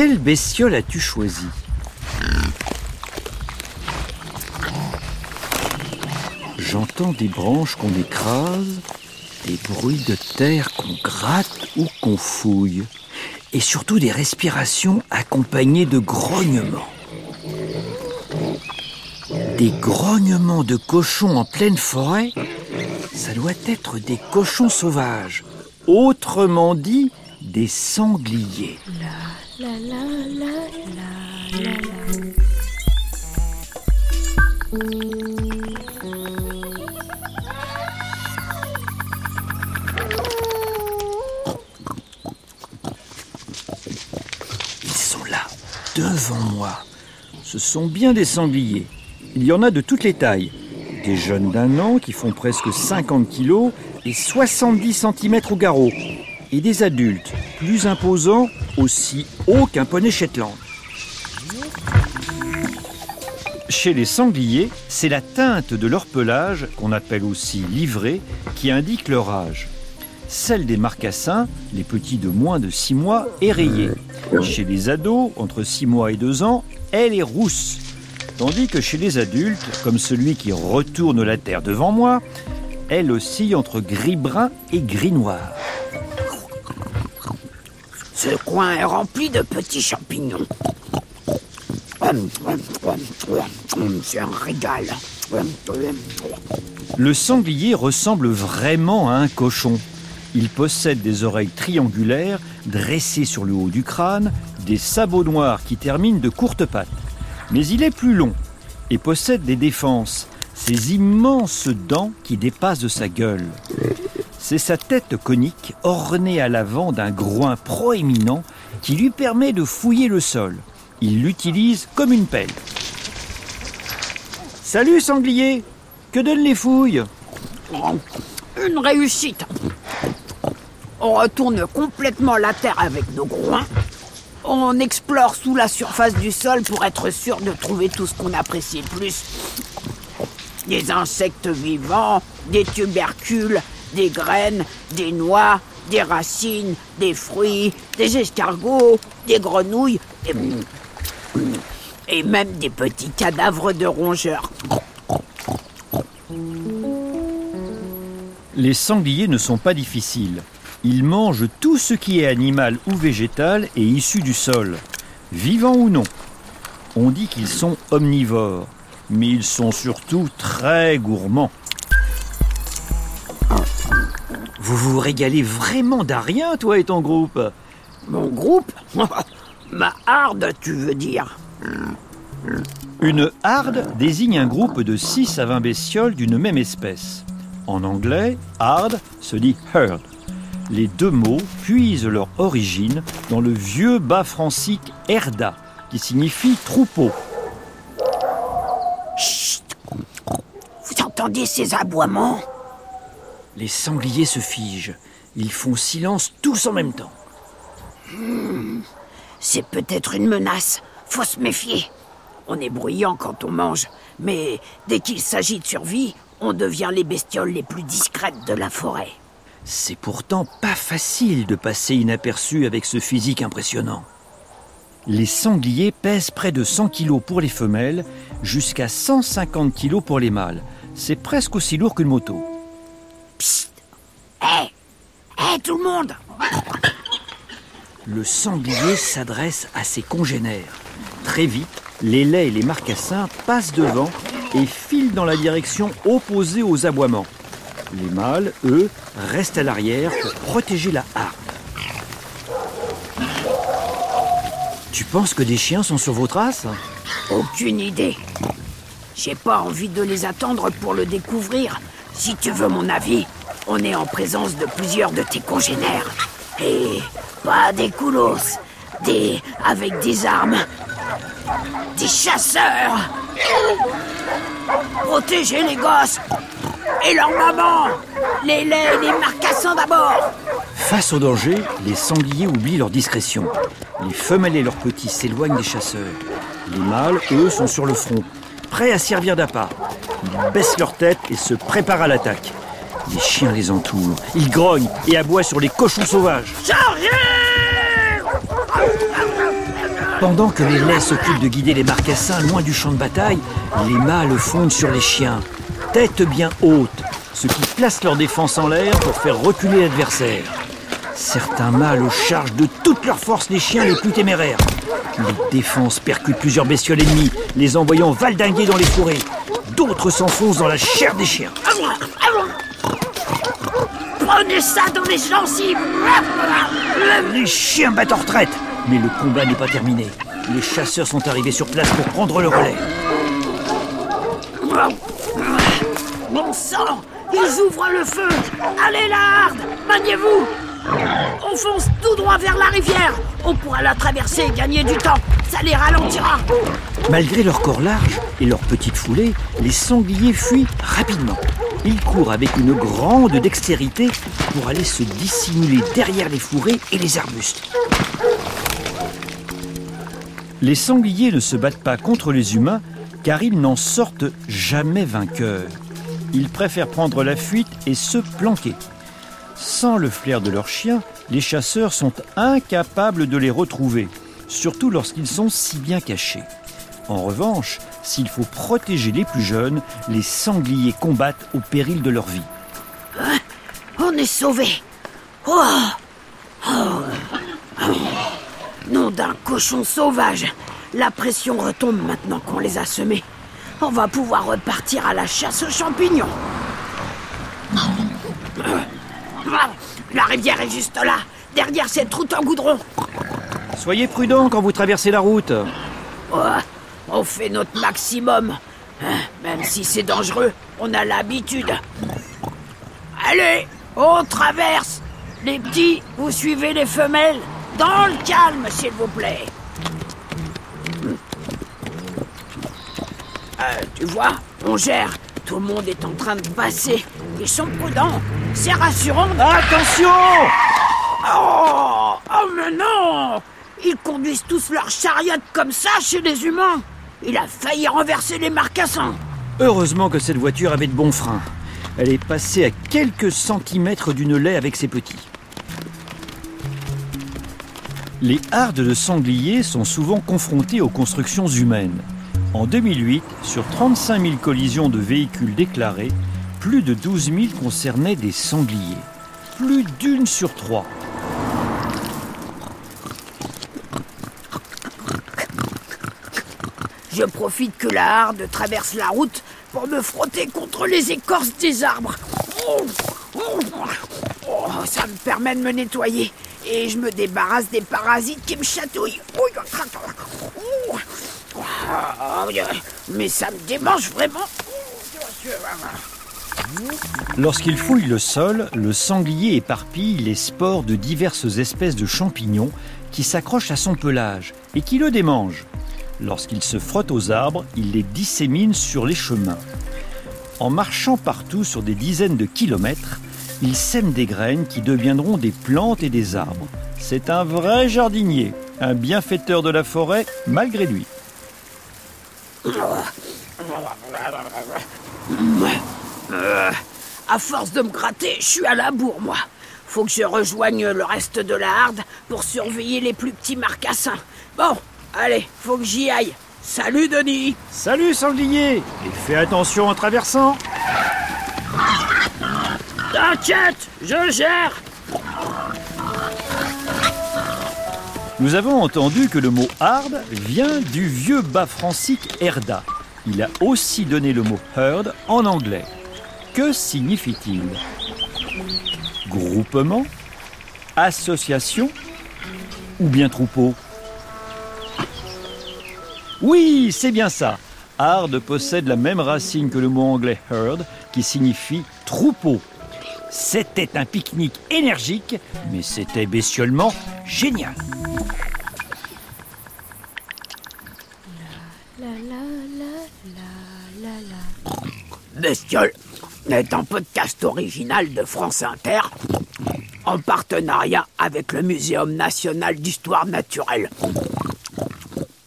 Quelle bestiole as-tu choisi J'entends des branches qu'on écrase, des bruits de terre qu'on gratte ou qu'on fouille, et surtout des respirations accompagnées de grognements. Des grognements de cochons en pleine forêt Ça doit être des cochons sauvages, autrement dit des sangliers. Ils sont là, devant moi. Ce sont bien des sangliers. Il y en a de toutes les tailles. Des jeunes d'un an qui font presque 50 kilos et 70 cm au garrot. Et des adultes, plus imposants, aussi hauts qu'un poney Shetland. Chez les sangliers, c'est la teinte de leur pelage, qu'on appelle aussi livrée, qui indique leur âge. Celle des marcassins, les petits de moins de 6 mois, est rayée. Chez les ados, entre 6 mois et 2 ans, elle est rousse. Tandis que chez les adultes, comme celui qui retourne la terre devant moi, elle oscille entre gris-brun et gris-noir. Ce coin est rempli de petits champignons. C'est un régal. Le sanglier ressemble vraiment à un cochon. Il possède des oreilles triangulaires dressées sur le haut du crâne, des sabots noirs qui terminent de courtes pattes. Mais il est plus long et possède des défenses, ces immenses dents qui dépassent de sa gueule. C'est sa tête conique, ornée à l'avant d'un groin proéminent, qui lui permet de fouiller le sol. Il l'utilise comme une pelle. Salut sanglier Que donnent les fouilles? Une réussite. On retourne complètement la terre avec nos groins. On explore sous la surface du sol pour être sûr de trouver tout ce qu'on apprécie le plus. Des insectes vivants, des tubercules, des graines, des noix, des racines, des fruits, des escargots, des grenouilles et, et même des petits cadavres de rongeurs. Les sangliers ne sont pas difficiles. Ils mangent tout ce qui est animal ou végétal et issu du sol, vivant ou non. On dit qu'ils sont omnivores, mais ils sont surtout très gourmands. Vous vous régalez vraiment d'Arien, toi et ton groupe Mon groupe Ma harde, tu veux dire Une harde désigne un groupe de 6 à 20 bestioles d'une même espèce. En anglais, hard se dit herd. Les deux mots puisent leur origine dans le vieux bas francique herda, qui signifie troupeau. Chut Vous entendez ces aboiements? Les sangliers se figent. Ils font silence tous en même temps. C'est peut-être une menace. Faut se méfier. On est bruyant quand on mange, mais dès qu'il s'agit de survie, on devient les bestioles les plus discrètes de la forêt. C'est pourtant pas facile de passer inaperçu avec ce physique impressionnant. Les sangliers pèsent près de 100 kg pour les femelles, jusqu'à 150 kg pour les mâles. C'est presque aussi lourd qu'une moto. Le Le sanglier s'adresse à ses congénères. Très vite, les laits et les marcassins passent devant et filent dans la direction opposée aux aboiements. Les mâles, eux, restent à l'arrière pour protéger la harde. Tu penses que des chiens sont sur vos traces? Aucune idée. J'ai pas envie de les attendre pour le découvrir. Si tu veux mon avis, on est en présence de plusieurs de tes congénères. Et pas des coulos, des avec des armes. Des chasseurs Protégez les gosses Et leur maman Les laits et les marcassins d'abord Face au danger, les sangliers oublient leur discrétion. Les femelles et leurs petits s'éloignent des chasseurs. Les mâles, eux, sont sur le front, prêts à servir d'appât. Ils baissent leur tête et se préparent à l'attaque. Les chiens les entourent. Ils grognent et aboient sur les cochons sauvages. Pendant que les laits s'occupent de guider les marcassins loin du champ de bataille, les mâles fondent sur les chiens, tête bien haute, ce qui place leur défense en l'air pour faire reculer l'adversaire. Certains mâles chargent de toute leur force les chiens les plus téméraires. Les défenses percutent plusieurs bestioles ennemies, les envoyant valdinguer dans les forêts. D'autres s'enfoncent dans la chair des chiens. Prenez ça dans les gencives Les chiens battent en retraite. Mais le combat n'est pas terminé. Les chasseurs sont arrivés sur place pour prendre le relais. Bon sang Ils ouvrent le feu Allez la harde Maniez-vous On fonce tout droit vers la rivière On pourra la traverser et gagner du temps Ça les ralentira Malgré leur corps large et leur petite foulée, les sangliers fuient rapidement. Ils courent avec une grande dextérité pour aller se dissimuler derrière les fourrés et les arbustes. Les sangliers ne se battent pas contre les humains car ils n'en sortent jamais vainqueurs. Ils préfèrent prendre la fuite et se planquer. Sans le flair de leurs chiens, les chasseurs sont incapables de les retrouver, surtout lorsqu'ils sont si bien cachés. En revanche, s'il faut protéger les plus jeunes, les sangliers combattent au péril de leur vie. On est sauvés oh Oh. Nom d'un cochon sauvage La pression retombe maintenant qu'on les a semés. On va pouvoir repartir à la chasse aux champignons. La rivière est juste là, derrière cette route en goudron. Soyez prudents quand vous traversez la route. Oh, on fait notre maximum. Hein, Même si c'est dangereux, on a l'habitude. Allez, on traverse. Les petits, vous suivez les femelles. Dans le calme, s'il vous plaît. Euh, tu vois, on gère. Tout le monde est en train de passer. Ils sont prudents. C'est rassurant. Attention Oh, oh mais non Ils conduisent tous leurs chariots comme ça chez les humains. Il a failli renverser les marcassins. Heureusement que cette voiture avait de bons freins. Elle est passée à quelques centimètres d'une lait avec ses petits. Les hardes de sangliers sont souvent confrontées aux constructions humaines. En 2008, sur 35 000 collisions de véhicules déclarées, plus de 12 000 concernaient des sangliers. Plus d'une sur trois. Je profite que la harde traverse la route pour me frotter contre les écorces des arbres. Oh, oh, oh, ça me permet de me nettoyer et je me débarrasse des parasites qui me chatouillent. Mais ça me démange vraiment. Lorsqu'il fouille le sol, le sanglier éparpille les spores de diverses espèces de champignons qui s'accrochent à son pelage et qui le démangent. Lorsqu'il se frotte aux arbres, il les dissémine sur les chemins. En marchant partout sur des dizaines de kilomètres, il sème des graines qui deviendront des plantes et des arbres. C'est un vrai jardinier, un bienfaiteur de la forêt malgré lui. Euh, à force de me gratter, je suis à la bourre, moi. Faut que je rejoigne le reste de la harde pour surveiller les plus petits marcassins. Bon, allez, faut que j'y aille. Salut, Denis Salut sanglier Et fais attention en traversant T'inquiète, je gère Nous avons entendu que le mot hard vient du vieux bas francique herda. Il a aussi donné le mot herd en anglais. Que signifie-t-il Groupement Association Ou bien troupeau Oui, c'est bien ça. Hard possède la même racine que le mot anglais herd qui signifie troupeau. C'était un pique-nique énergique, mais c'était bestiolement génial. Bestiole est un podcast original de France Inter en partenariat avec le Muséum national d'histoire naturelle.